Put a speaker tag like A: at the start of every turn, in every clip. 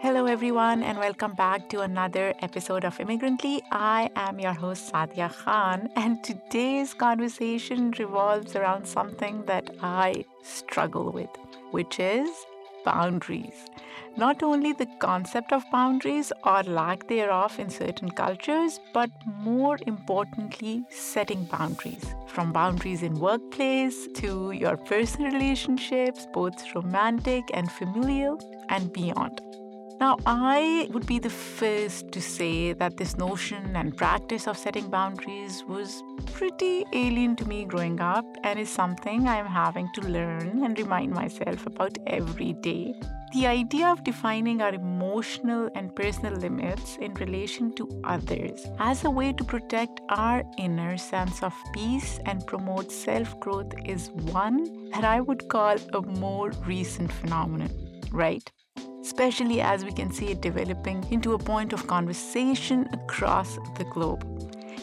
A: Hello, everyone, and welcome back to another episode of Immigrantly. I am your host, Sadia Khan, and today's conversation revolves around something that I struggle with, which is boundaries. Not only the concept of boundaries or lack thereof in certain cultures, but more importantly, setting boundaries. From boundaries in workplace to your personal relationships, both romantic and familial, and beyond. Now, I would be the first to say that this notion and practice of setting boundaries was pretty alien to me growing up and is something I am having to learn and remind myself about every day. The idea of defining our emotional and personal limits in relation to others as a way to protect our inner sense of peace and promote self growth is one that I would call a more recent phenomenon, right? Especially as we can see it developing into a point of conversation across the globe.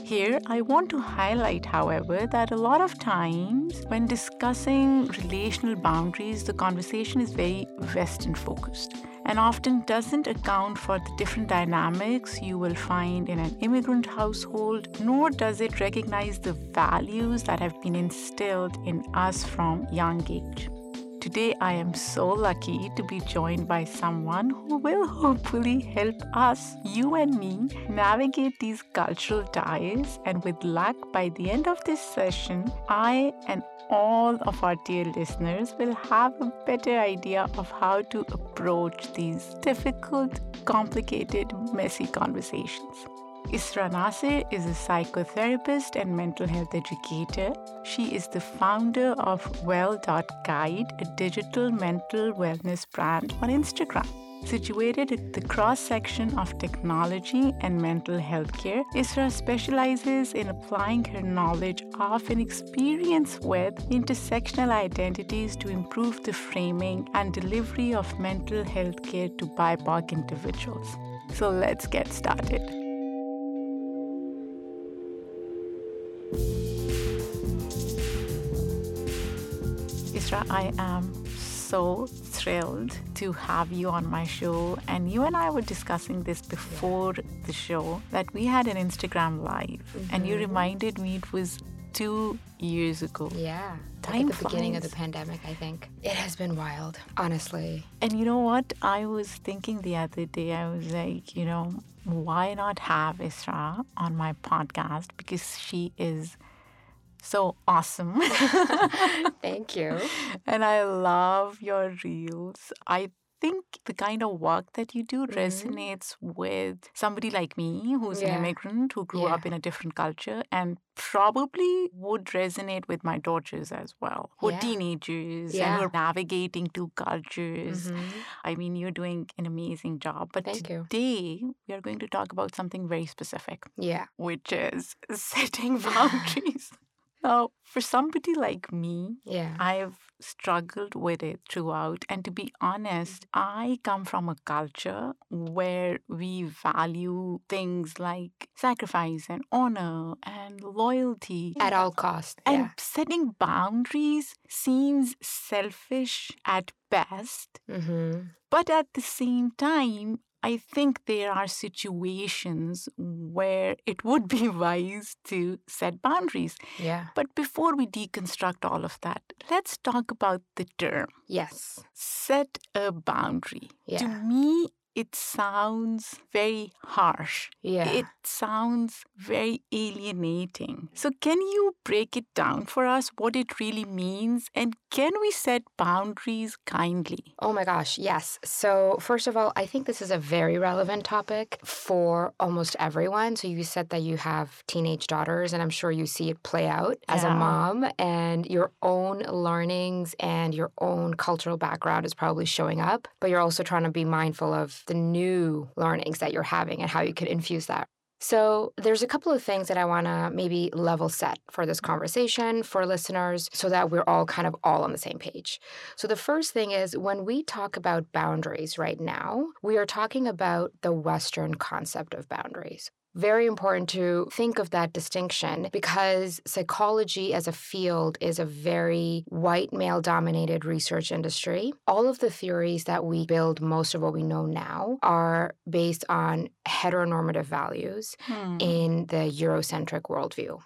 A: Here, I want to highlight, however, that a lot of times when discussing relational boundaries, the conversation is very Western focused and often doesn't account for the different dynamics you will find in an immigrant household, nor does it recognize the values that have been instilled in us from young age. Today, I am so lucky to be joined by someone who will hopefully help us, you and me, navigate these cultural ties. And with luck, by the end of this session, I and all of our dear listeners will have a better idea of how to approach these difficult, complicated, messy conversations. Israa Nasir is a psychotherapist and mental health educator. She is the founder of Well.Guide, a digital mental wellness brand on Instagram. Situated at the cross section of technology and mental health care, Israa specializes in applying her knowledge of and experience with intersectional identities to improve the framing and delivery of mental health care to BIPOC individuals. So let's get started. Israa, I am so thrilled to have you on my show. And you and I were discussing this before the show that we had an Instagram live, mm-hmm. and you mm-hmm. reminded me it was two years ago.
B: Yeah. Time like at the flies. beginning of the pandemic, I think. It has been wild, honestly.
A: And you know what? I was thinking the other day, I was like, you know, why not have Israa on my podcast? Because she is so awesome.
B: Thank you.
A: And I love your reels. I think the kind of work that you do mm-hmm. resonates with somebody like me who's yeah. an immigrant who grew yeah. up in a different culture and probably would resonate with my daughters as well who yeah. are teenagers and who are navigating two cultures mm-hmm. i mean you're doing an amazing job but
B: Thank
A: today you. we are going to talk about something very specific
B: yeah
A: which is setting boundaries now, for somebody like me,
B: yeah.
A: I've struggled with it throughout. And to be honest, I come from a culture where we value things like sacrifice and honor and loyalty
B: at all costs.
A: And
B: yeah.
A: setting boundaries seems selfish at best.
B: Mm-hmm.
A: But at the same time, I think there are situations where it would be wise to set boundaries.
B: Yeah.
A: But before we deconstruct all of that, let's talk about the term.
B: Yes.
A: Set a boundary.
B: Yeah.
A: To me, it sounds very harsh.
B: Yeah.
A: It sounds very alienating. So, can you break it down for us what it really means? And can we set boundaries kindly?
B: Oh my gosh, yes. So, first of all, I think this is a very relevant topic for almost everyone. So, you said that you have teenage daughters, and I'm sure you see it play out yeah. as a mom, and your own learnings and your own cultural background is probably showing up, but you're also trying to be mindful of the new learnings that you're having and how you could infuse that. So, there's a couple of things that I want to maybe level set for this conversation for listeners so that we're all kind of all on the same page. So, the first thing is when we talk about boundaries right now, we are talking about the Western concept of boundaries. Very important to think of that distinction because psychology as a field is a very white male dominated research industry. All of the theories that we build most of what we know now are based on heteronormative values hmm. in the Eurocentric worldview.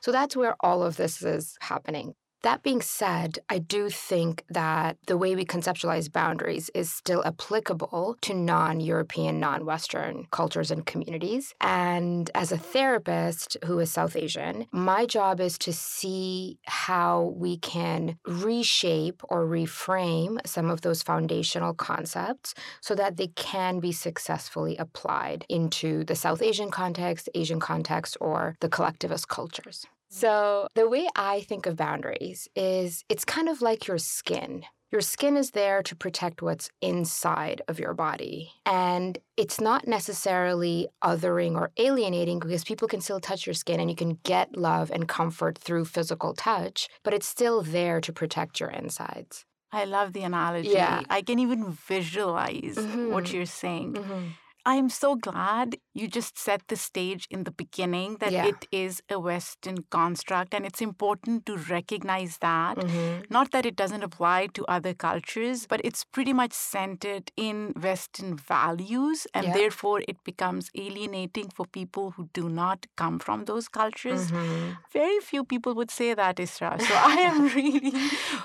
B: So that's where all of this is happening. That being said, I do think that the way we conceptualize boundaries is still applicable to non European, non Western cultures and communities. And as a therapist who is South Asian, my job is to see how we can reshape or reframe some of those foundational concepts so that they can be successfully applied into the South Asian context, Asian context, or the collectivist cultures. So, the way I think of boundaries is it's kind of like your skin. Your skin is there to protect what's inside of your body. And it's not necessarily othering or alienating because people can still touch your skin and you can get love and comfort through physical touch, but it's still there to protect your insides.
A: I love the analogy. Yeah. I can even visualize mm-hmm. what you're saying. Mm-hmm. I am so glad you just set the stage in the beginning that yeah. it is a Western construct and it's important to recognize that. Mm-hmm. Not that it doesn't apply to other cultures, but it's pretty much centered in Western values and yeah. therefore it becomes alienating for people who do not come from those cultures. Mm-hmm. Very few people would say that, Israa. So I am really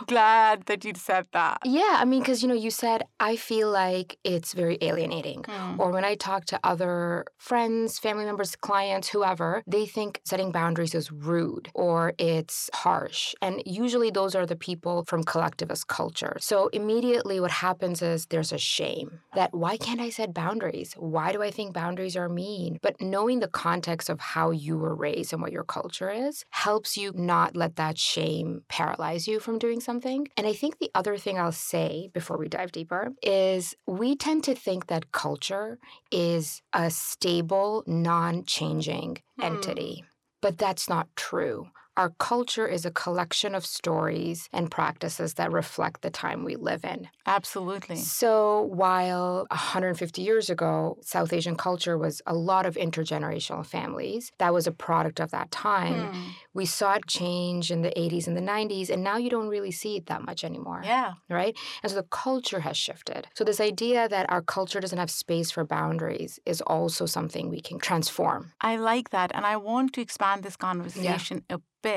A: glad that you said that.
B: Yeah, I mean, because you know, you said, I feel like it's very alienating. Mm. Or when I talk to other friends, family members, clients, whoever, they think setting boundaries is rude or it's harsh. And usually those are the people from collectivist culture. So immediately what happens is there's a shame that why can't I set boundaries? Why do I think boundaries are mean? But knowing the context of how you were raised and what your culture is helps you not let that shame paralyze you from doing something. And I think the other thing I'll say before we dive deeper is we tend to think that culture is a stable, non changing hmm. entity. But that's not true. Our culture is a collection of stories and practices that reflect the time we live in.
A: Absolutely.
B: So, while 150 years ago, South Asian culture was a lot of intergenerational families, that was a product of that time. Hmm. We saw it change in the 80s and the 90s, and now you don't really see it that much anymore.
A: Yeah.
B: Right? And so the culture has shifted. So, this idea that our culture doesn't have space for boundaries is also something we can transform.
A: I like that. And I want to expand this conversation yeah. a bit,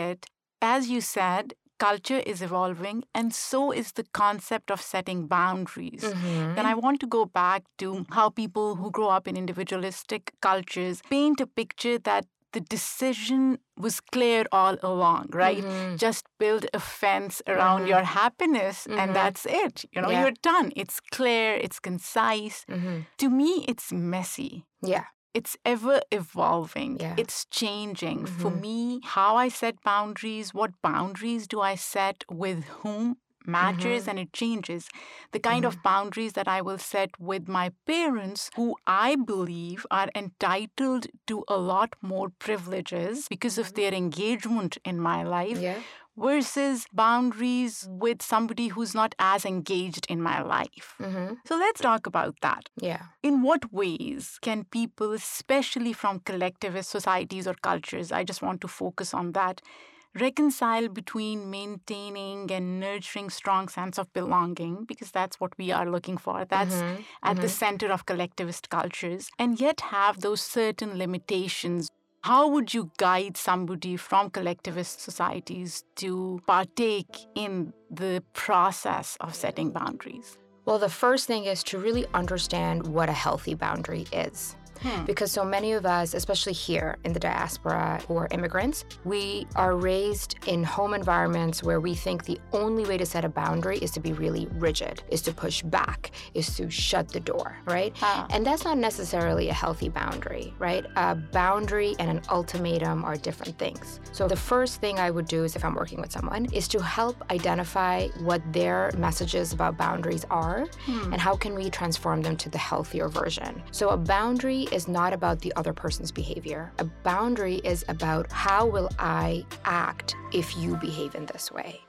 A: as you said, culture is evolving and so is the concept of setting boundaries. Mm-hmm. Then I want to go back to how people who grow up in individualistic cultures paint a picture that the decision was clear all along, right? Mm-hmm. Just build a fence around mm-hmm. your happiness mm-hmm. and that's it. You know, yeah. you're done. It's clear, it's concise. Mm-hmm. To me, it's messy.
B: Yeah
A: it's ever evolving yeah. it's changing mm-hmm. for me how i set boundaries what boundaries do i set with whom matters mm-hmm. and it changes the kind mm-hmm. of boundaries that i will set with my parents who i believe are entitled to a lot more privileges because of mm-hmm. their engagement in my life
B: yeah
A: versus boundaries with somebody who's not as engaged in my life. Mm-hmm. So let's talk about that.
B: Yeah.
A: In what ways can people, especially from collectivist societies or cultures, I just want to focus on that, reconcile between maintaining and nurturing strong sense of belonging because that's what we are looking for that's mm-hmm. at mm-hmm. the center of collectivist cultures and yet have those certain limitations how would you guide somebody from collectivist societies to partake in the process of setting boundaries?
B: Well, the first thing is to really understand what a healthy boundary is. Hmm. Because so many of us, especially here in the diaspora are immigrants, we are raised in home environments where we think the only way to set a boundary is to be really rigid, is to push back, is to shut the door, right? Ah. And that's not necessarily a healthy boundary, right? A boundary and an ultimatum are different things. So the first thing I would do is if I'm working with someone is to help identify what their messages about boundaries are hmm. and how can we transform them to the healthier version. So a boundary is not about the other person's behavior. A boundary is about how will I act if you behave in this way?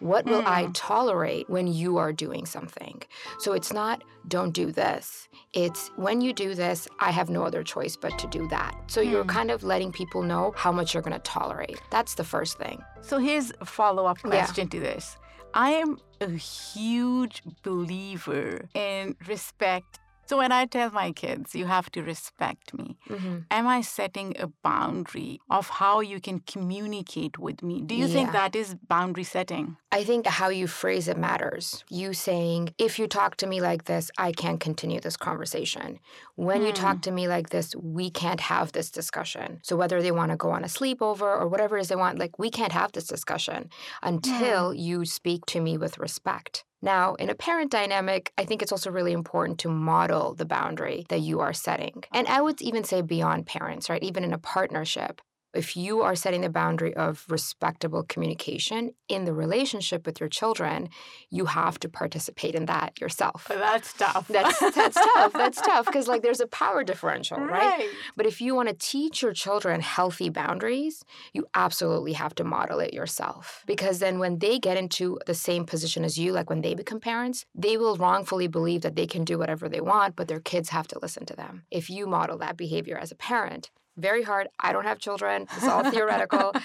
B: What will mm. I hmm. tolerate when you are doing something? So it's not don't do this. It's when you do this, I have no other choice but to do that. So you're
A: Hmm.
B: kind of letting people know how much you're going to tolerate. That's the first thing.
A: So here's a follow up
B: Yeah.
A: question to this. I am a huge believer in respect. So when I tell my kids, you have to respect me,
B: hmm
A: am I setting a boundary of how you can communicate with me? Do you think that is boundary setting?
B: I think how you phrase it matters. You saying, if you talk to me like this, I can't continue this conversation. When you
A: Hmm.
B: talk to me like this, we can't have this discussion. So, whether they want to go on a sleepover or whatever it is they want, like, we can't have this discussion until you speak to me with respect. Now, in a parent dynamic, I think it's also really important to model the boundary that you are setting. And I would even say beyond parents, right? Even in a partnership, if you are setting the boundary of respectable communication in the relationship with your children, you have to participate in that yourself.
A: That's tough.
B: That's that's tough. That's tough because like there's a power differential, right?
A: right.
B: But if you want to teach your children healthy boundaries, you absolutely have to model it yourself. Because then when they get into the same position as you, like when they become parents, they will wrongfully believe that they can do whatever they want, but their kids have to listen to them. If you model that behavior as a parent, very hard. I don't have children. It's all theoretical.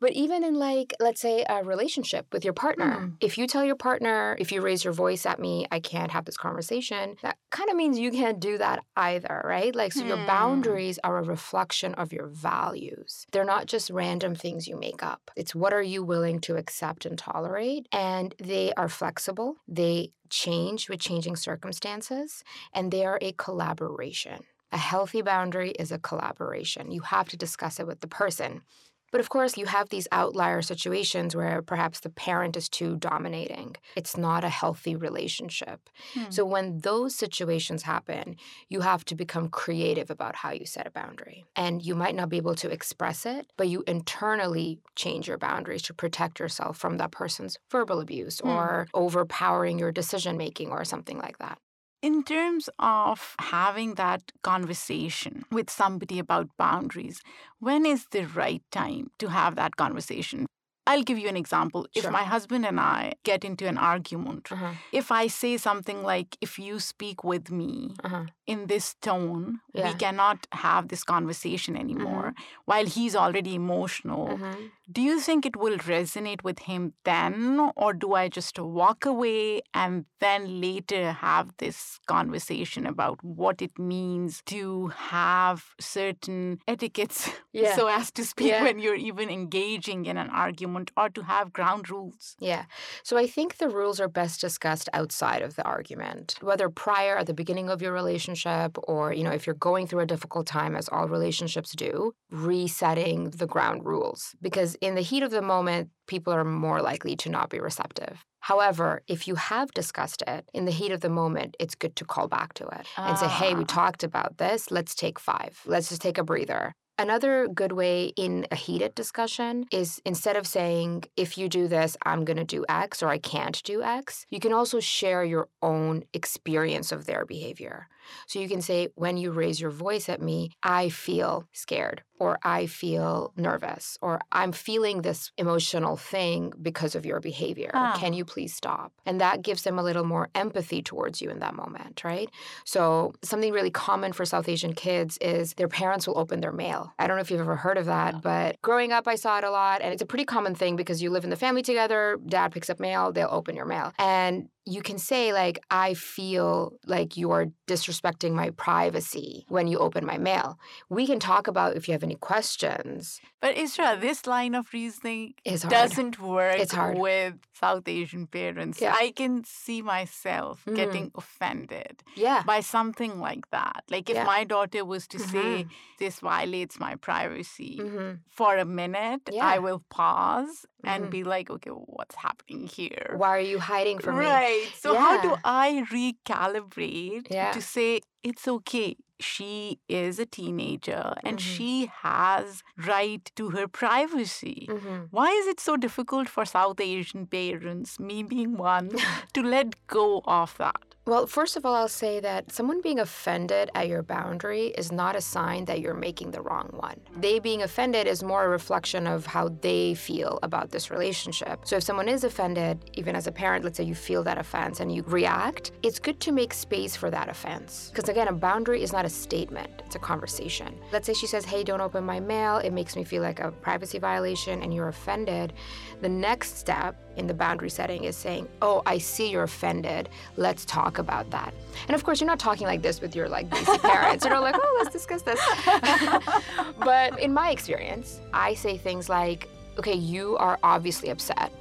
B: But even in like, let's say a relationship with your partner,
A: Mm.
B: if you tell your partner, if you raise your voice at me, I can't have this conversation, that kind of means you can't do that either, right? Like, so your
A: Hmm.
B: boundaries are a reflection of your values. They're not just random things you make up. It's what are you willing to accept and tolerate? And they are flexible, they change with changing circumstances, and they are a collaboration. A healthy boundary is a collaboration. You have to discuss it with the person. But of course, you have these outlier situations where perhaps the parent is too dominating. It's not a healthy relationship.
A: Hmm.
B: So, when those situations happen, you have to become creative about how you set a boundary. And you might not be able to express it, but you internally change your boundaries to protect yourself from that person's verbal abuse
A: Hmm.
B: or overpowering your decision making or something like that.
A: In terms of having that conversation with somebody about boundaries, when is the right time to have that conversation? I'll give you an example. If my husband and I get into an argument,
B: Uh-huh.
A: if I say something like, if you speak with me
B: Uh-huh.
A: in this tone, we cannot have this conversation anymore, while he's already emotional,
B: Mhm.
A: do you think it will resonate with him then, or do I just walk away and then later have this conversation about what it means to have certain etiquettes,
B: Yeah.
A: so as to speak,
B: Yeah.
A: when you're even engaging in an argument, or to have ground rules?
B: Yeah. So I think the rules are best discussed outside of the argument, whether prior at the beginning of your relationship or, you know, if you're going through a difficult time, as all relationships do, resetting the ground rules. Because in the heat of the moment, people are more likely to not be receptive. However, if you have discussed it in the heat of the moment, it's good to call back to it and say, hey, we
A: Ah.
B: talked about this. Let's take five. Let's just take a breather. Another good way in a heated discussion is instead of saying, if you do this, I'm going to do X or I can't do X, you can also share your own experience of their behavior. So you can say, when you raise your voice at me, I feel scared or I feel nervous or I'm feeling this emotional thing because of your behavior.
A: Ah.
B: Can you please stop? And that gives them a little more empathy towards you in that moment, right? So, something really common for South Asian kids is their parents will open their mail. I don't know if you've ever heard of that, but growing up, I saw it a lot. And it's a pretty common thing because you live in the family together, dad picks up mail, they'll open your mail. And you can say, like, I feel like you're disrespecting my privacy when you open my mail. We can talk about if you have any questions.
A: But Israa, this line of reasoning doesn't work
B: It's hard.
A: with South Asian parents.
B: Yeah.
A: I can see myself
B: Mhm.
A: getting offended
B: Yeah.
A: by something like that. Like if
B: Yeah.
A: my daughter was to say,
B: Mhm.
A: this violates my privacy,
B: hmm
A: for a minute,
B: Yeah.
A: I will pause and
B: Mhm.
A: be like, okay, what's happening here?
B: Why are you hiding from me?
A: Right. So how do I recalibrate
B: Yeah.
A: to say it's okay? She is a teenager and
B: Mhm.
A: she has right to her privacy.
B: Mhm.
A: Why is it so difficult for South Asian parents, me being one, to let go of that?
B: Well, first of all, I'll say that someone being offended at your boundary is not a sign that you're making the wrong one. They being offended is more a reflection of how they feel about this relationship. So if someone is offended, even as a parent, let's say you feel that offense and you react, it's good to make space for that offense. Because again, a boundary is not a statement, it's a conversation. Let's say she says, Hey, don't open my mail, it makes me feel like a privacy violation, and you're offended. The next step in the boundary setting is saying, "Oh, I see you're offended. Let's talk about that." And of course, you're not talking like this with your like basic parents. You're not like, "Oh, let's discuss this." but in my experience, I say things like, "Okay, you are obviously upset.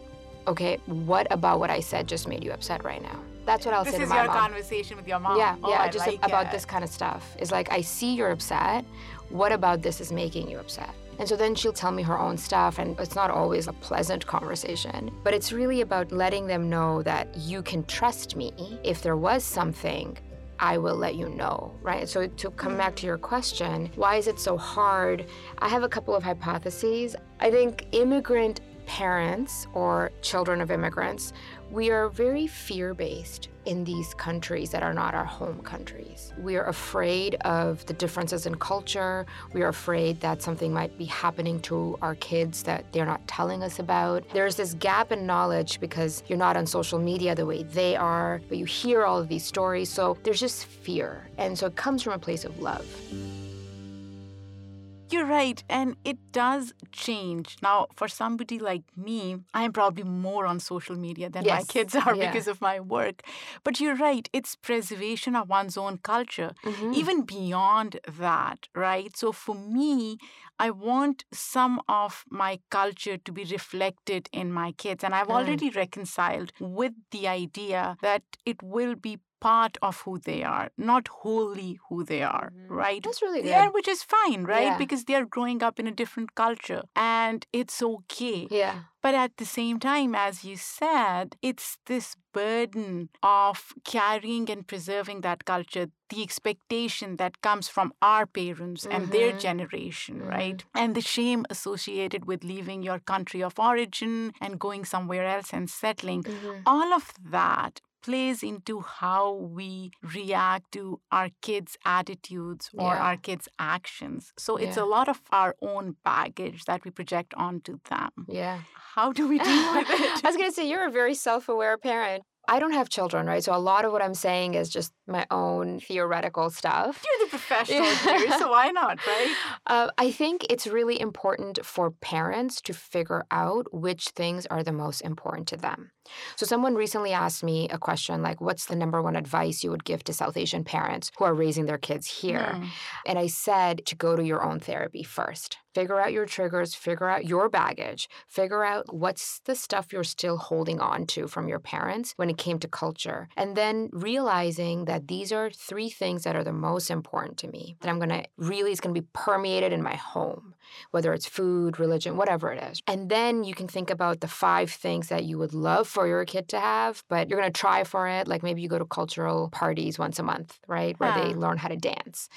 B: Okay, what about what I said just made you upset right now?" That's what I'll
A: this
B: say to
A: is
B: my
A: your
B: mom.
A: conversation with your mom.
B: Yeah,
A: Oh,
B: yeah,
A: I
B: just
A: like
B: about
A: it.
B: this kind of stuff. It's like I see you're upset. What about this is making you upset? And so then she'll tell me her own stuff, and it's not always a pleasant conversation. But it's really about letting them know that you can trust me. If there was something, I will let you know, right? So to come back to your question, why is it so hard? I have a couple of hypotheses. I think immigrant parents or children of immigrants, we are very fear based in these countries that are not our home countries. We are afraid of the differences in culture. We are afraid that something might be happening to our kids that they're not telling us about. There's this gap in knowledge because you're not on social media the way they are, but you hear all of these stories. So there's just fear. And so it comes from a place of love.
A: You're right, and it does change. Now, for somebody like me, I'm probably more on social media than my kids are
B: yeah.
A: because of my work. But you're right, it's preservation of one's own culture,
B: Mm-hmm.
A: even beyond that, right? So for me, I want some of my culture to be reflected in my kids. And I've
B: Mm.
A: already reconciled with the idea that it will be part of who they are, not wholly who they are,
B: Mhm.
A: right?
B: That's really good.
A: Yeah, which is fine, right?
B: Yeah.
A: Because they're growing up in a different culture and it's okay.
B: Yeah.
A: But at the same time, as you said, it's this burden of carrying and preserving that culture, the expectation that comes from our parents and their
B: Mhm.
A: generation,
B: Mhm.
A: right? And the shame associated with leaving your country of origin and going somewhere else and settling.
B: Mhm.
A: All of that plays into how we react to our kids' attitudes or
B: Yeah.
A: our kids' actions. So it's
B: Yeah.
A: a lot of our own baggage that we project onto them.
B: Yeah.
A: How do we deal with it?
B: I was going to say, you're a very self aware parent. I don't have children, right? So a lot of what I'm saying is just my own theoretical stuff.
A: You're the professional here, so why not, right?
B: Uh, I think it's really important for parents to figure out which things are the most important to them. So, someone recently asked me a question like, What's the number one advice you would give to South Asian parents who are raising their kids here?
A: Hmm.
B: And I said to go to your own therapy first. Figure out your triggers, figure out your baggage, figure out what's the stuff you're still holding on to from your parents when it came to culture. And then realizing that these are three things that are the most important to me that I'm going to really is going to be permeated in my home, whether it's food, religion, whatever it is. And then you can think about the five things that you would love for your kid to have, but you're going to try for it. Like maybe you go to cultural parties once a month, right? Where they learn how to dance.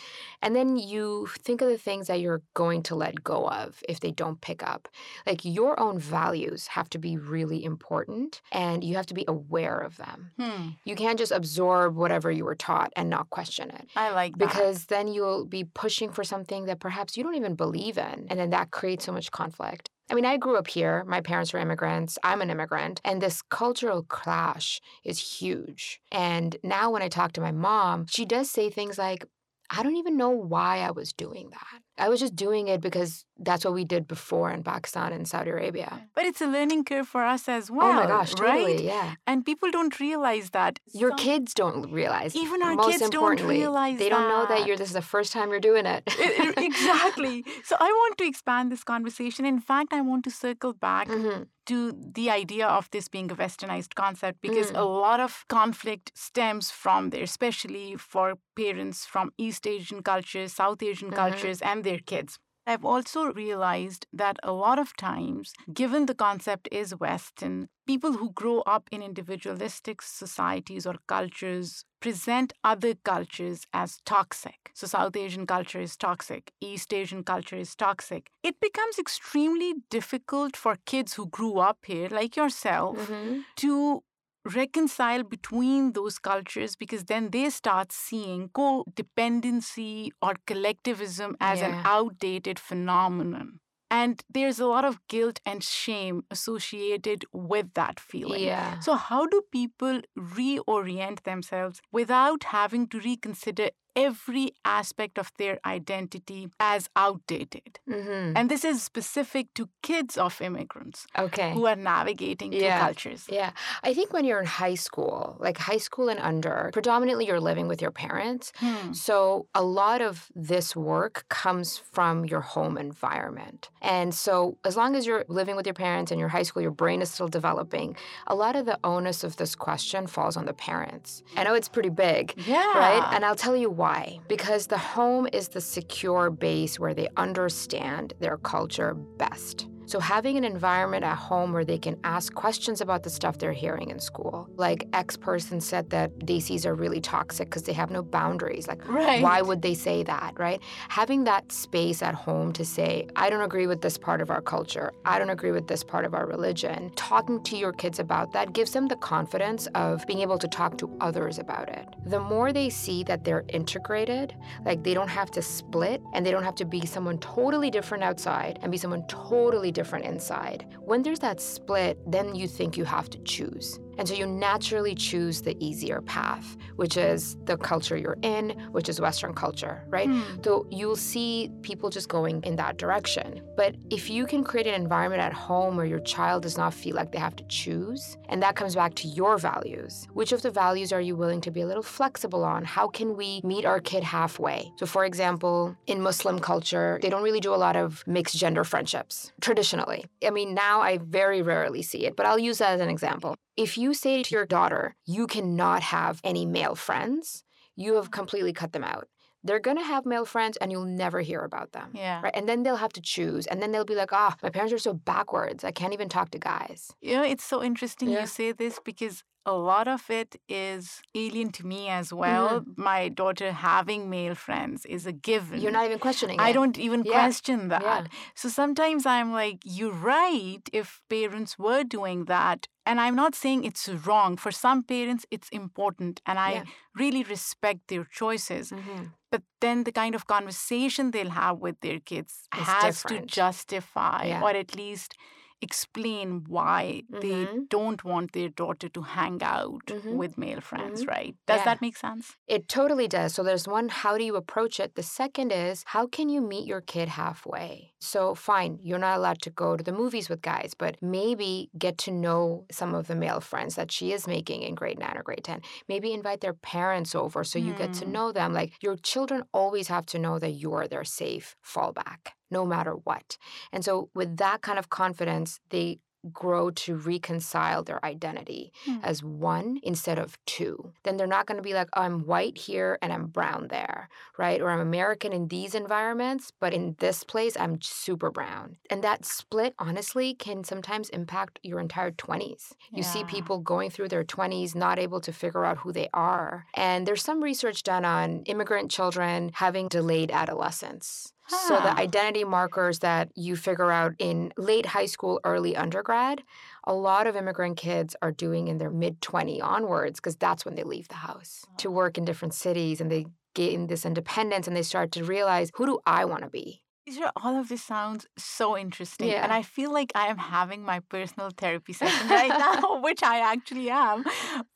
B: And then you think of the things that you're going to let go of if they don't pick up. Like your own values have to be really important and you have to be aware of them.
A: Hmm.
B: You can't just absorb whatever you were taught and not question it.
A: I like that.
B: Because then you'll be pushing for something that perhaps you don't even believe in. And then that creates so much conflict. I mean, I grew up here. My parents were immigrants. I'm an immigrant. And this cultural clash is huge. And now when I talk to my mom, she does say things like, I don't even know why I was doing that. I was just doing it because that's what we did before in Pakistan and Saudi Arabia.
A: But it's a learning curve for us as well.
B: oh my gosh,
A: right?
B: totally. Yeah.
A: And people don't realize that.
B: Your
A: Some-
B: kids don't realize.
A: Even our kids don't realize
B: They don't know that
A: that.
B: you're this is the first time you're doing it.
A: Exactly. So I want to expand this conversation. In fact, I want to circle back
B: Mhm.
A: to the idea of this being a westernized concept because
B: Mm.
A: a lot of conflict stems from there, especially for parents from East Asian cultures, South Asian
B: Mhm.
A: cultures, and their kids. I've also realized that a lot of times, given the concept is Western, people who grow up in individualistic societies or cultures present other cultures as toxic. So, South Asian culture is toxic, East Asian culture is toxic. It becomes extremely difficult for kids who grew up here, like yourself,
B: Mhm.
A: to reconcile between those cultures because then they start seeing codependency or collectivism as yeah. an outdated phenomenon. And there's a lot of guilt and shame associated with that feeling.
B: Yeah.
A: So, how do people reorient themselves without having to reconsider every aspect of their identity as outdated.
B: Mm-hmm.
A: And this is specific to kids of immigrants
B: okay.
A: who are navigating
B: yeah.
A: two cultures.
B: Yeah. I think when you're in high school, like high school and under, predominantly you're living with your parents.
A: Hmm.
B: So a lot of this work comes from your home environment. And so as long as you're living with your parents and your high school, your brain is still developing, a lot of the onus of this question falls on the parents. I know it's pretty big.
A: Yeah.
B: Right? And I'll tell you why? Because the home is the secure base where they understand their culture best. So, having an environment at home where they can ask questions about the stuff they're hearing in school. Like, X person said that Desis are really toxic because they have no boundaries. Like,
A: right.
B: why would they say that, right? Having that space at home to say, I don't agree with this part of our culture. I don't agree with this part of our religion. Talking to your kids about that gives them the confidence of being able to talk to others about it. The more they see that they're integrated, like they don't have to split and they don't have to be someone totally different outside and be someone totally different inside. When there's that split, then you think you have to choose. And so you naturally choose the easier path, which is the culture you're in, which is Western culture, right?
A: Mm.
B: So you'll see people just going in that direction. But if you can create an environment at home where your child does not feel like they have to choose, and that comes back to your values, which of the values are you willing to be a little flexible on? How can we meet our kid halfway? So, for example, in Muslim culture, they don't really do a lot of mixed gender friendships traditionally. I mean, now I very rarely see it, but I'll use that as an example. If you say to your daughter, you cannot have any male friends, you have completely cut them out. They're gonna have male friends and you'll never hear about them.
A: Yeah.
B: Right. And then they'll have to choose. And then they'll be like, ah, oh, my parents are so backwards. I can't even talk to guys.
A: You know, it's so interesting
B: Yeah.
A: you say this because a lot of it is alien to me as well.
B: Mm-hmm.
A: My daughter having male friends is a given.
B: You're not even questioning
A: I
B: it.
A: don't even
B: Yeah.
A: question that.
B: Yeah.
A: So sometimes I'm like, you're right if parents were doing that. And I'm not saying it's wrong. For some parents, it's important. And I
B: Yeah.
A: really respect their choices.
B: Mhm.
A: But then the kind of conversation they'll have with their kids
B: It's
A: has
B: different.
A: to justify or at least explain why they
B: Mhm.
A: don't want their daughter to hang out
B: Mhm.
A: with male friends,
B: Mhm.
A: right? Does
B: Yeah.
A: that make sense?
B: It totally does. So there's one, how do you approach it? The second is, how can you meet your kid halfway? So fine, you're not allowed to go to the movies with guys, but maybe get to know some of the male friends that she is making in grade nine or grade 10. Maybe invite their parents over so you get to
A: Hmm.
B: know them. Like your children always have to know that you are their safe fallback, no matter what. And so with that kind of confidence, they grow to reconcile their identity
A: Hmm.
B: as one instead of two. Then they're not going to be like, oh, I'm white here and I'm brown there, right? Or I'm American in these environments, but in this place, I'm super brown. And that split, honestly, can sometimes impact your entire 20s. You see people going through their 20s not able to figure out who they are. And there's some research done on immigrant children having delayed adolescence. So the
A: ah.
B: identity markers that you figure out in late high school, early undergrad, a lot of immigrant kids are doing in their mid 20 onwards because that's when they leave the house to ah. work in different cities and they gain this independence and they start to realize who do I want to be?
A: These are- All of this sounds so interesting. And I feel like I am having my personal therapy session right now, which I actually am.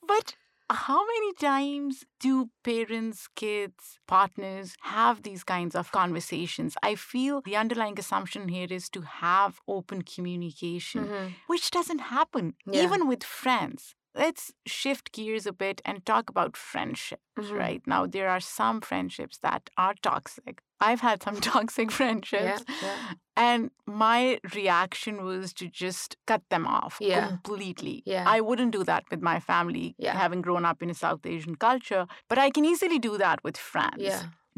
A: But how many times do parents, kids, partners have these kinds of conversations? I feel the underlying assumption here is to have open communication, which doesn't happen,
B: Yeah.
A: even with friends. Let's shift gears a bit and talk about friendships,
B: Mhm.
A: right? Now, there are some friendships that are toxic. I've had some toxic friendships.
B: Yeah, yeah.
A: And my reaction was to just cut them off
B: Yeah.
A: completely. I wouldn't do that with my family, having grown up in a South Asian culture, but I can easily do that with friends.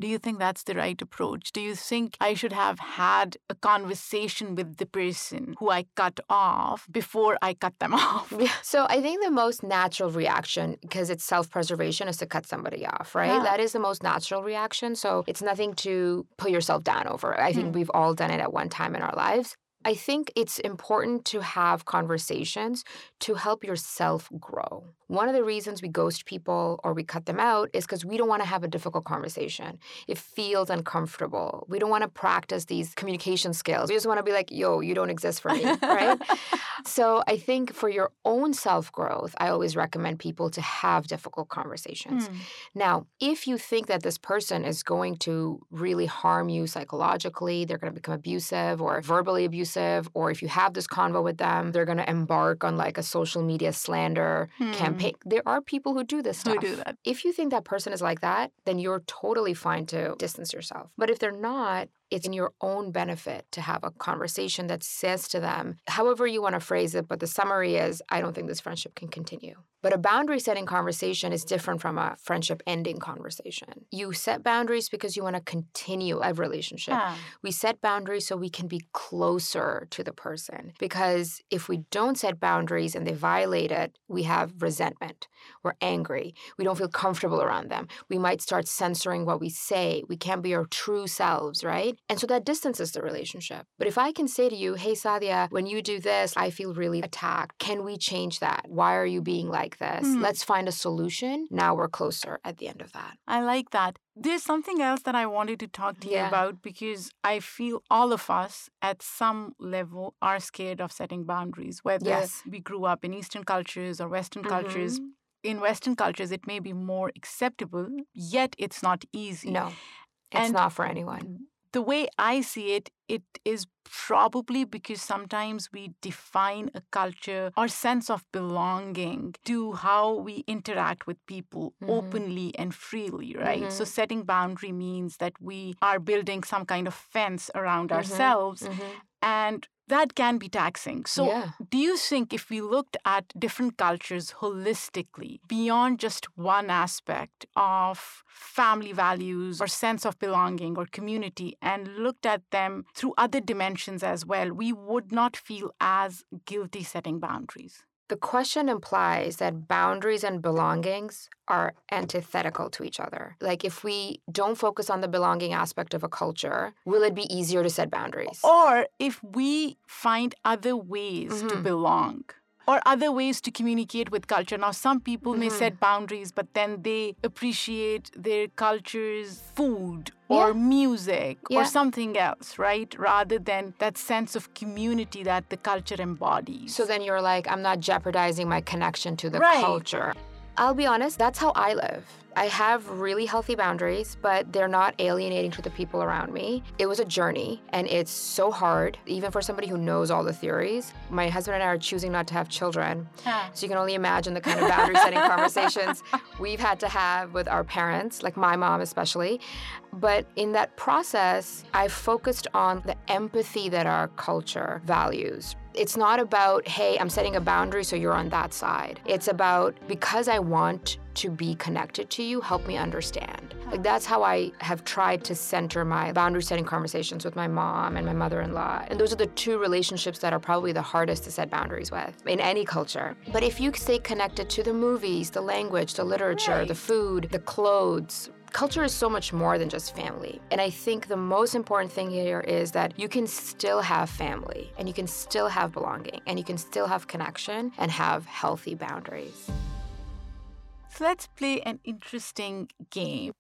A: Do you think that's the right approach? Do you think I should have had a conversation with the person who I cut off before I cut them off?
B: Yeah. So I think the most natural reaction, because it's self-preservation, is to cut somebody off, right?
A: Yeah.
B: That is the most natural reaction. So it's nothing to put yourself down over. I think
A: Mm.
B: we've all done it at one time in our lives. I think it's important to have conversations to help yourself grow. One of the reasons we ghost people or we cut them out is because we don't want to have a difficult conversation. It feels uncomfortable. We don't want to practice these communication skills. We just want to be like, yo, you don't exist for me, right? so I think for your own self growth, I always recommend people to have difficult conversations. Mm. Now, if you think that this person is going to really harm you psychologically, they're going to become abusive or verbally abusive, or if you have this convo with them, they're going to embark on like a social media slander hmm. campaign. Mm-hmm. There are people who do this stuff.
A: Who do that.
B: If you think that person is like that, then you're totally fine to distance yourself. But if they're not, it's in your own benefit to have a conversation that says to them, however you want to phrase it, but the summary is, I don't think this friendship can continue. But a boundary setting conversation is different from a friendship ending conversation. You set boundaries because you want to continue a relationship. Yeah. We set boundaries so we can be closer to the person. Because if we don't set boundaries and they violate it, we have resentment. We're angry. We don't feel comfortable around them. We might start censoring what we say. We can't be our true selves, right? And so that distances the relationship. But if I can say to you, hey, Sadia, when you do this, I feel really attacked. Can we change that? Why are you being like, this. Mm. Let's find a solution. Now we're closer at the end of that.
A: I like that. There's something else that I wanted to talk to yeah. you about because I feel all of us at some level are scared of setting boundaries, whether yes. we grew up in Eastern cultures or Western mm-hmm. cultures. In Western cultures, it may be more acceptable, yet it's not easy.
B: No, it's and not for anyone
A: the way I see it, it is probably because sometimes we define a culture or sense of belonging to how we interact with people mm-hmm. openly and freely, right? Mm-hmm. So setting boundary means that we are building some kind of fence around mm-hmm. ourselves mm-hmm. and that can be taxing. So, yeah. do you think if we looked at different cultures holistically, beyond just one aspect of family values or sense of belonging or community, and looked at them through other dimensions as well, we would not feel as guilty setting boundaries?
B: The question implies that boundaries and belongings are antithetical to each other. Like, if we don't focus on the belonging aspect of a culture, will it be easier to set boundaries?
A: Or if we find other ways mm-hmm. to belong or other ways to communicate with culture. Now, some people mm-hmm. may set boundaries, but then they appreciate their culture's food or yeah. music yeah. or something else, right? Rather than that sense of community that the culture embodies.
B: So then you're like, I'm not jeopardizing my connection to the right. culture. I'll be honest, that's how I live. I have really healthy boundaries, but they're not alienating to the people around me. It was a journey and it's so hard, even for somebody who knows all the theories. My husband and I are choosing not to have children. Huh. So you can only imagine the kind of boundary setting conversations we've had to have with our parents, like my mom especially. But in that process, I focused on the empathy that our culture values. It's not about, hey, I'm setting a boundary so you're on that side. It's about because I want to be connected to you, help me understand. Like that's how I have tried to center my boundary setting conversations with my mom and my mother in law. And those are the two relationships that are probably the hardest to set boundaries with in any culture. But if you stay connected to the movies, the language, the literature, right. the food, the clothes, culture is so much more than just family. And I think the most important thing here is that you can still have family and you can still have belonging and you can still have connection and have healthy boundaries.
A: So let's play an interesting game.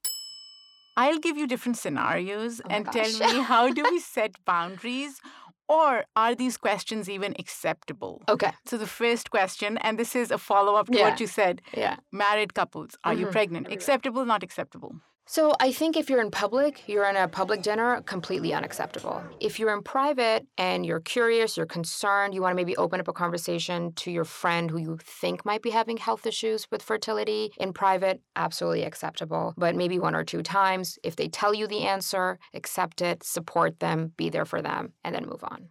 A: I'll give you different scenarios oh and gosh. tell me how do we set boundaries or are these questions even acceptable?
B: Okay.
A: So the first question, and this is a follow up to yeah. what you said.
B: Yeah.
A: Married couples, are mm-hmm. you pregnant? Acceptable, not acceptable?
B: So I think if you're in public, you're in a public dinner, completely unacceptable. If you're in private and you're curious, you're concerned, you want to maybe open up a conversation to your friend who you think might be having health issues with fertility in private, absolutely acceptable. But maybe one or two times, if they tell you the answer, accept it, support them, be there for them, and then move on.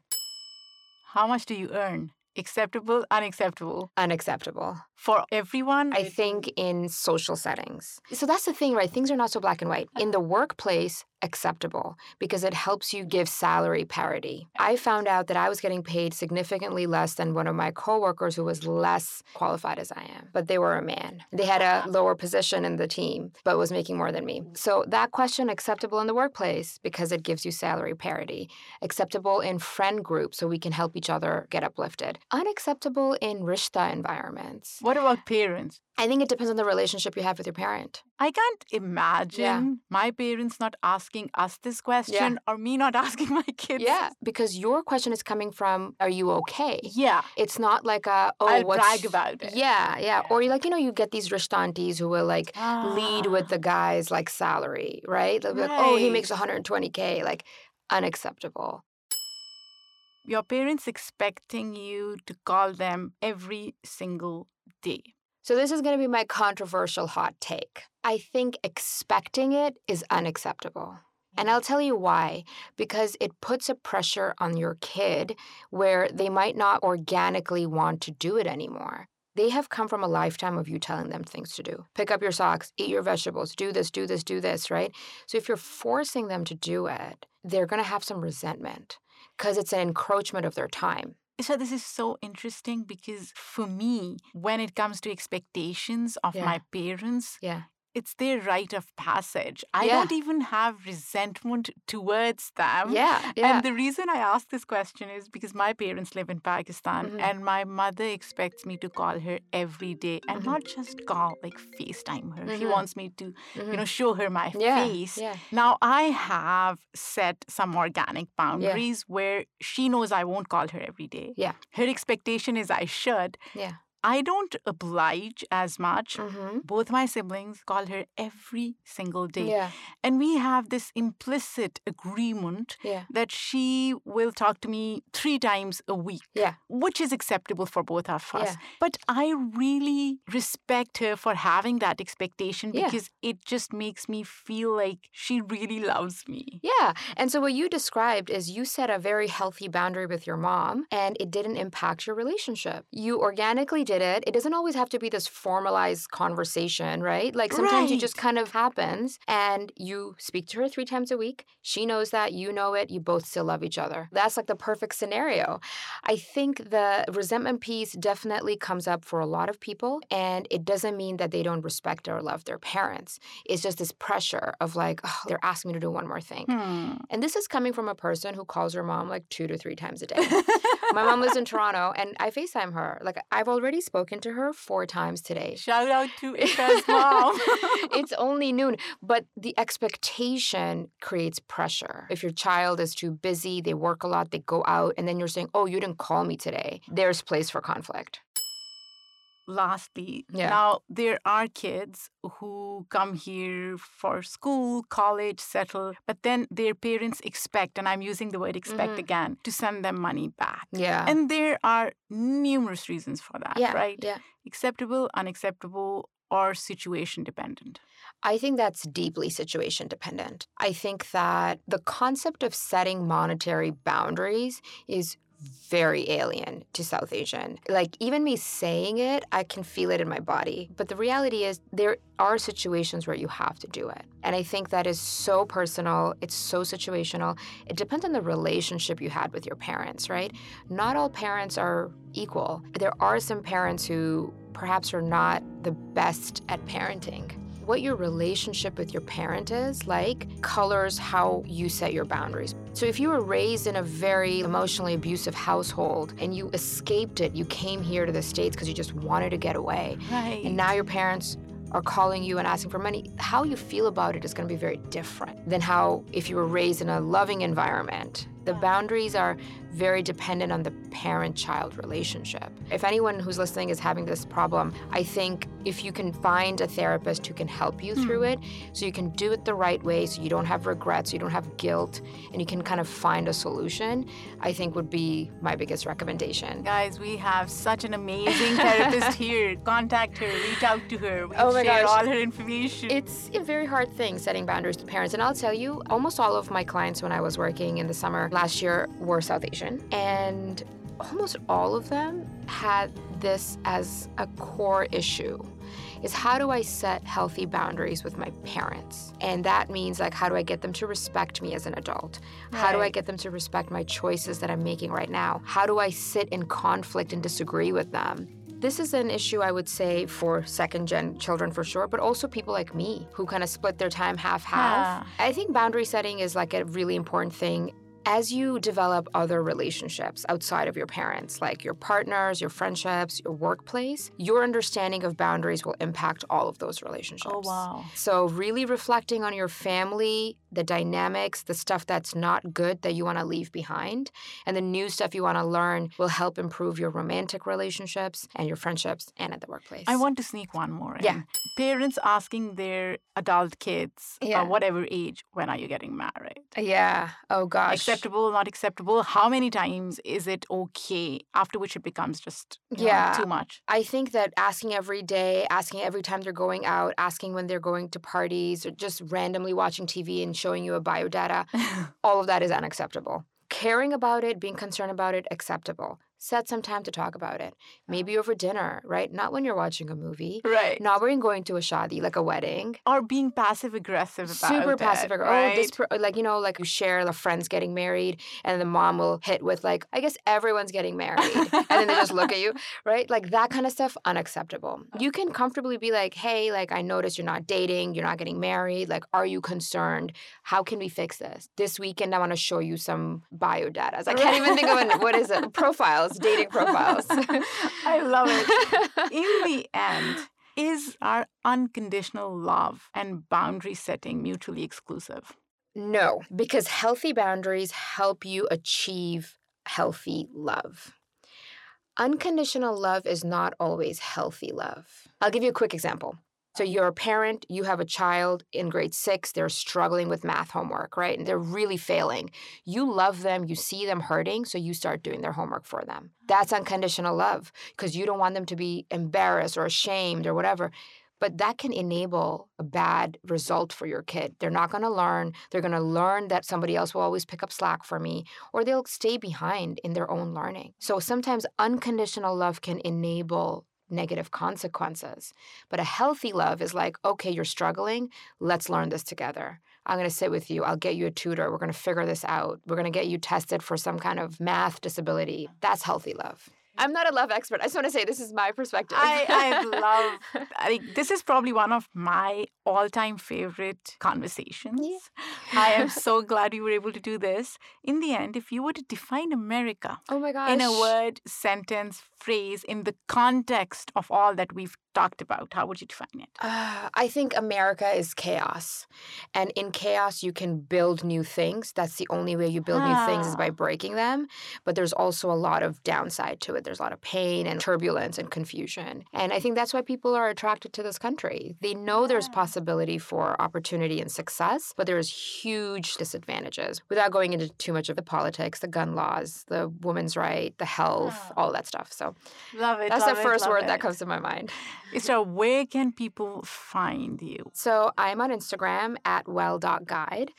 A: How much do you earn? Acceptable, unacceptable?
B: Unacceptable.
A: For everyone?
B: I think in social settings. So that's the thing, right? Things are not so black and white. Uh in the workplace, acceptable because it helps you give salary parity. I found out that I was getting paid significantly less than one of my coworkers who was less qualified as I am, but they were a man. They had a lower position in the team, but was making more than me. So that question acceptable in the workplace because it gives you salary parity. Acceptable in friend groups so we can help each other get uplifted. Unacceptable in rishta environments.
A: What about parents?
B: I think it depends on the relationship you have with your parent.
A: I can't imagine yeah. my parents not asking us this question yeah. or me not asking my kids.
B: Yeah, because your question is coming from, "Are you okay?"
A: Yeah,
B: it's not like a, "Oh,
A: I'll
B: what's...
A: brag about it."
B: Yeah, yeah, yeah, or you like you know you get these rishtantis who will like ah. lead with the guy's like salary, right? They'll be right. like, "Oh, he makes 120k," like unacceptable.
A: Your parents expecting you to call them every single day.
B: So, this is going to be my controversial hot take. I think expecting it is unacceptable. And I'll mm-hmm. tell you why. Because it puts a pressure on your kid where they might not organically want to do it anymore. They have come from a lifetime of you telling them things to do. Pick up your socks, eat your vegetables, do this, do this, do this, right? So if you're forcing them to do it, they're going to have some resentment because it's an encroachment of their time.
A: So this is so interesting because for me, when it comes to expectations of yeah. my parents,
B: yeah
A: it's their rite of passage. I yeah. don't even have resentment towards them.
B: Yeah,
A: yeah. And the reason I ask this question is because my parents live in Pakistan mm-hmm. and my mother expects me to call her every day and mm-hmm. not just call, like FaceTime her. Mm-hmm. She wants me to, you know, mm-hmm. show her my
B: yeah,
A: face.
B: Yeah.
A: Now I have set some organic boundaries where she knows I won't call her every day.
B: Yeah.
A: Her expectation is I should.
B: Yeah.
A: I don't oblige as much.
B: Mm-hmm.
A: Both my siblings call her every single day.
B: Yeah.
A: And we have this implicit agreement
B: yeah.
A: that she will talk to me three times a week,
B: yeah.
A: which is acceptable for both of us. But I really respect her for having that expectation because it just makes me feel like she really loves me.
B: Yeah. And so what you described is you set a very healthy boundary with your mom and it didn't impact your relationship. You organically did it. It doesn't always have to be this formalized conversation, right? Like sometimes
A: right.
B: it just kind of happens and you speak to her three times a week. She knows that, you know it, you both still love each other. That's like the perfect scenario. I think the resentment piece definitely comes up for a lot of people, and it doesn't mean that they don't respect or love their parents. It's just this pressure of like, oh, they're asking me to do one more thing.
A: Hmm.
B: And this is coming from a person who calls her mom like two to three times a day. My mom lives in Toronto, and I FaceTime her. Like, I've already already spoken to her four times today.
A: Shout out to Isha's mom.
B: it's only noon, but the expectation creates pressure. If your child is too busy, they work a lot, they go out, and then you're saying, oh, you didn't call me today, there's place for conflict
A: lastly
B: yeah.
A: now there are kids who come here for school college settle but then their parents expect and i'm using the word expect
B: mm-hmm.
A: again to send them money back
B: yeah
A: and there are numerous reasons for that
B: yeah,
A: right
B: yeah
A: acceptable unacceptable or situation dependent
B: I think that's deeply situation dependent. I think that the concept of setting monetary boundaries is very alien to South Asian. Like, even me saying it, I can feel it in my body. But the reality is, there are situations where you have to do it. And I think that is so personal, it's so situational. It depends on the relationship you had with your parents, right? Not all parents are equal. There are some parents who perhaps are not the best at parenting what your relationship with your parent is like colors how you set your boundaries. So if you were raised in a very emotionally abusive household and you escaped it, you came here to the States because you just wanted to get away.
A: Right.
B: And now your parents are calling you and asking for money, how you feel about it is going to be very different than how if you were raised in a loving environment. The boundaries are very dependent on the parent child relationship. If anyone who's listening is having this problem, I think if you can find a therapist who can help you through hmm. it, so you can do it the right way, so you don't have regrets, you don't have guilt, and you can kind of find a solution, I think would be my biggest recommendation.
A: Guys, we have such an amazing therapist here. Contact her, reach out to her. We
B: oh my
A: share
B: gosh.
A: all her information.
B: It's a very hard thing setting boundaries to parents. And I'll tell you, almost all of my clients when I was working in the summer last year were South Asian. And almost all of them had this as a core issue is how do I set healthy boundaries with my parents? And that means like how do I get them to respect me as an adult? Right. How do I get them to respect my choices that I'm making right now? How do I sit in conflict and disagree with them? This is an issue I would say for second gen children for sure, but also people like me who kind of split their time half half. Yeah. I think boundary setting is like a really important thing as you develop other relationships outside of your parents, like your partners, your friendships, your workplace, your understanding of boundaries will impact all of those relationships.
A: Oh, wow.
B: So, really reflecting on your family, the dynamics, the stuff that's not good that you want to leave behind, and the new stuff you want to learn will help improve your romantic relationships and your friendships and at the workplace.
A: I want to sneak one more in.
B: Yeah.
A: Parents asking their adult kids, uh, yeah. uh, whatever age, when are you getting married?
B: Yeah. Oh, gosh.
A: Acceptable, not acceptable? How many times is it okay? After which it becomes just yeah know, too much.
B: I think that asking every day, asking every time they're going out, asking when they're going to parties, or just randomly watching TV and showing you a biodata, all of that is unacceptable. Caring about it, being concerned about it, acceptable set some time to talk about it. Oh. Maybe over dinner, right? Not when you're watching a movie.
A: Right.
B: Not when you're going to a shadi, like a wedding.
A: Or being passive aggressive about
B: Super
A: it.
B: passive aggressive. Right? Oh, this, per- like, you know, like you share the friends getting married and the mom will hit with like, I guess everyone's getting married. and then they just look at you, right? Like that kind of stuff, unacceptable. Oh. You can comfortably be like, hey, like I noticed you're not dating, you're not getting married. Like, are you concerned? How can we fix this? This weekend, I want to show you some bio data. I can't even think of an, what is it? Profile profiles, dating profiles.
A: I love it. In the end, is our unconditional love and boundary setting mutually exclusive?
B: No, because healthy boundaries help you achieve healthy love. Unconditional love is not always healthy love. I'll give you a quick example. So you're a parent, you have a child in grade six, they're struggling with math homework, right? And they're really failing. You love them, you see them hurting, so you start doing their homework for them. That's mm. unconditional love because you don't want them to be embarrassed or ashamed or whatever. But that can enable a bad result for your kid. They're not going to learn. They're going to learn that somebody else will always pick up slack for me, or they'll stay behind in their own learning. So sometimes unconditional love can enable negative consequences. But a healthy love is like, okay, you're struggling. Let's learn this together. I'm going to sit with you. I'll get you a tutor. We're going to figure this out. We're going to get you tested for some kind of math disability. That's healthy love. I'm not a love expert. I just want to say this is my perspective.
A: I, I love. I think this is probably one of my all-time favorite conversations. Yeah. I am so glad you were able to do this. In the end, if you were to define America,
B: oh my gosh,
A: in a word, sentence, phrase, in the context of all that we've talked about, how would you define it?
B: Uh, I think America is chaos, and in chaos you can build new things. That's the only way you build ah. new things is by ah. breaking them. But there's also a lot of downside to it. There's a lot of pain and turbulence and confusion, and I think that's why people are attracted to this country. They know there's possibility possibility for opportunity and success, but there's huge disadvantages. Without going into too much of the politics, the gun laws, the women's right, the health, oh. all that stuff. So
A: love it.
B: That's
A: love
B: the first
A: it,
B: word
A: it.
B: that comes to my mind.
A: So where can people find you?
B: So I'm on Instagram at well.guide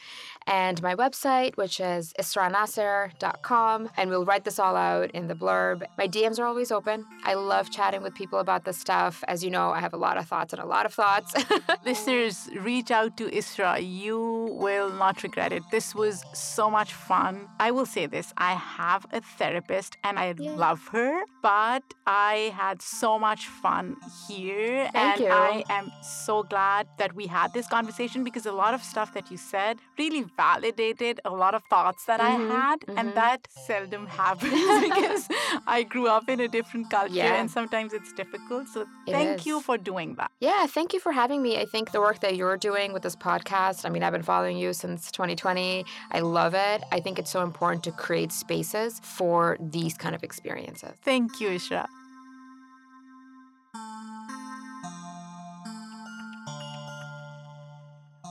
B: and my website, which is israanasir.com. And we'll write this all out in the blurb. My DMs are always open. I love chatting with people about this stuff. As you know, I have a lot of thoughts and a lot of thoughts.
A: Listeners, reach out to Israa. You will not regret it. This was so much fun. I will say this I have a therapist and I Yay. love her, but I had so much fun here.
B: Thank
A: and
B: you.
A: I am so glad that we had this conversation because a lot of stuff that you said really validated a lot of thoughts that mm-hmm. I had. Mm-hmm. And that seldom happens because I grew up in a different culture yeah. and sometimes it's difficult. So it thank is. you for doing that.
B: Yeah, thank you for having me. I think the work that you're doing with this podcast, I mean, I've been following you since 2020. I love it. I think it's so important to create spaces for these kind of experiences.
A: Thank you, Israa.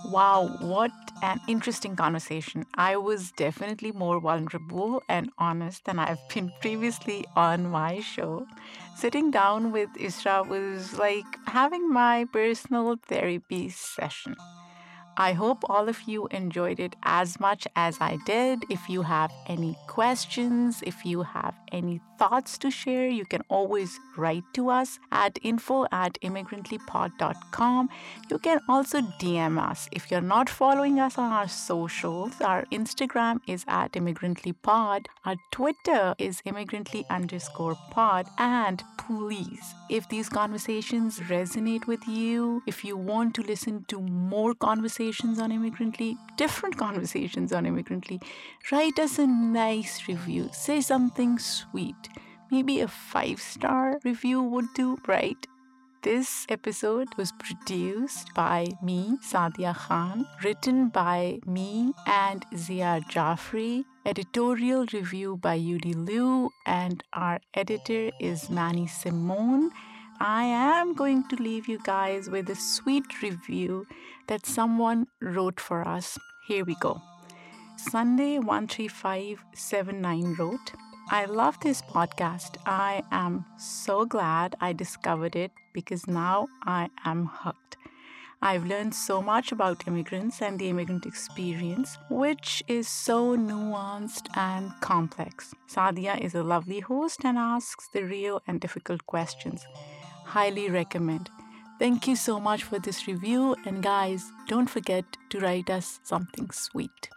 A: Wow, what an interesting conversation. I was definitely more vulnerable and honest than I've been previously on my show. Sitting down with Israa was like having my personal therapy session. I hope all of you enjoyed it as much as I did. If you have any questions, if you have any thoughts to share, you can always write to us at info at immigrantlypod.com. You can also DM us. If you're not following us on our socials, our Instagram is at immigrantlypod, our Twitter is immigrantly underscore pod, and please, if these conversations resonate with you, if you want to listen to more conversations on Immigrantly, different conversations on Immigrantly, write us a nice review. Say something sweet. Maybe a five star review would do, right? This episode was produced by me, Saadia Khan, written by me and Zia Jaffrey, editorial review by Yudi Liu, and our editor is Manny Simone. I am going to leave you guys with a sweet review that someone wrote for us. Here we go. Sunday13579 wrote, I love this podcast. I am so glad I discovered it because now I am hooked. I've learned so much about immigrants and the immigrant experience, which is so nuanced and complex. Saadia is a lovely host and asks the real and difficult questions. Highly recommend. Thank you so much for this review, and guys, don't forget to write us something sweet.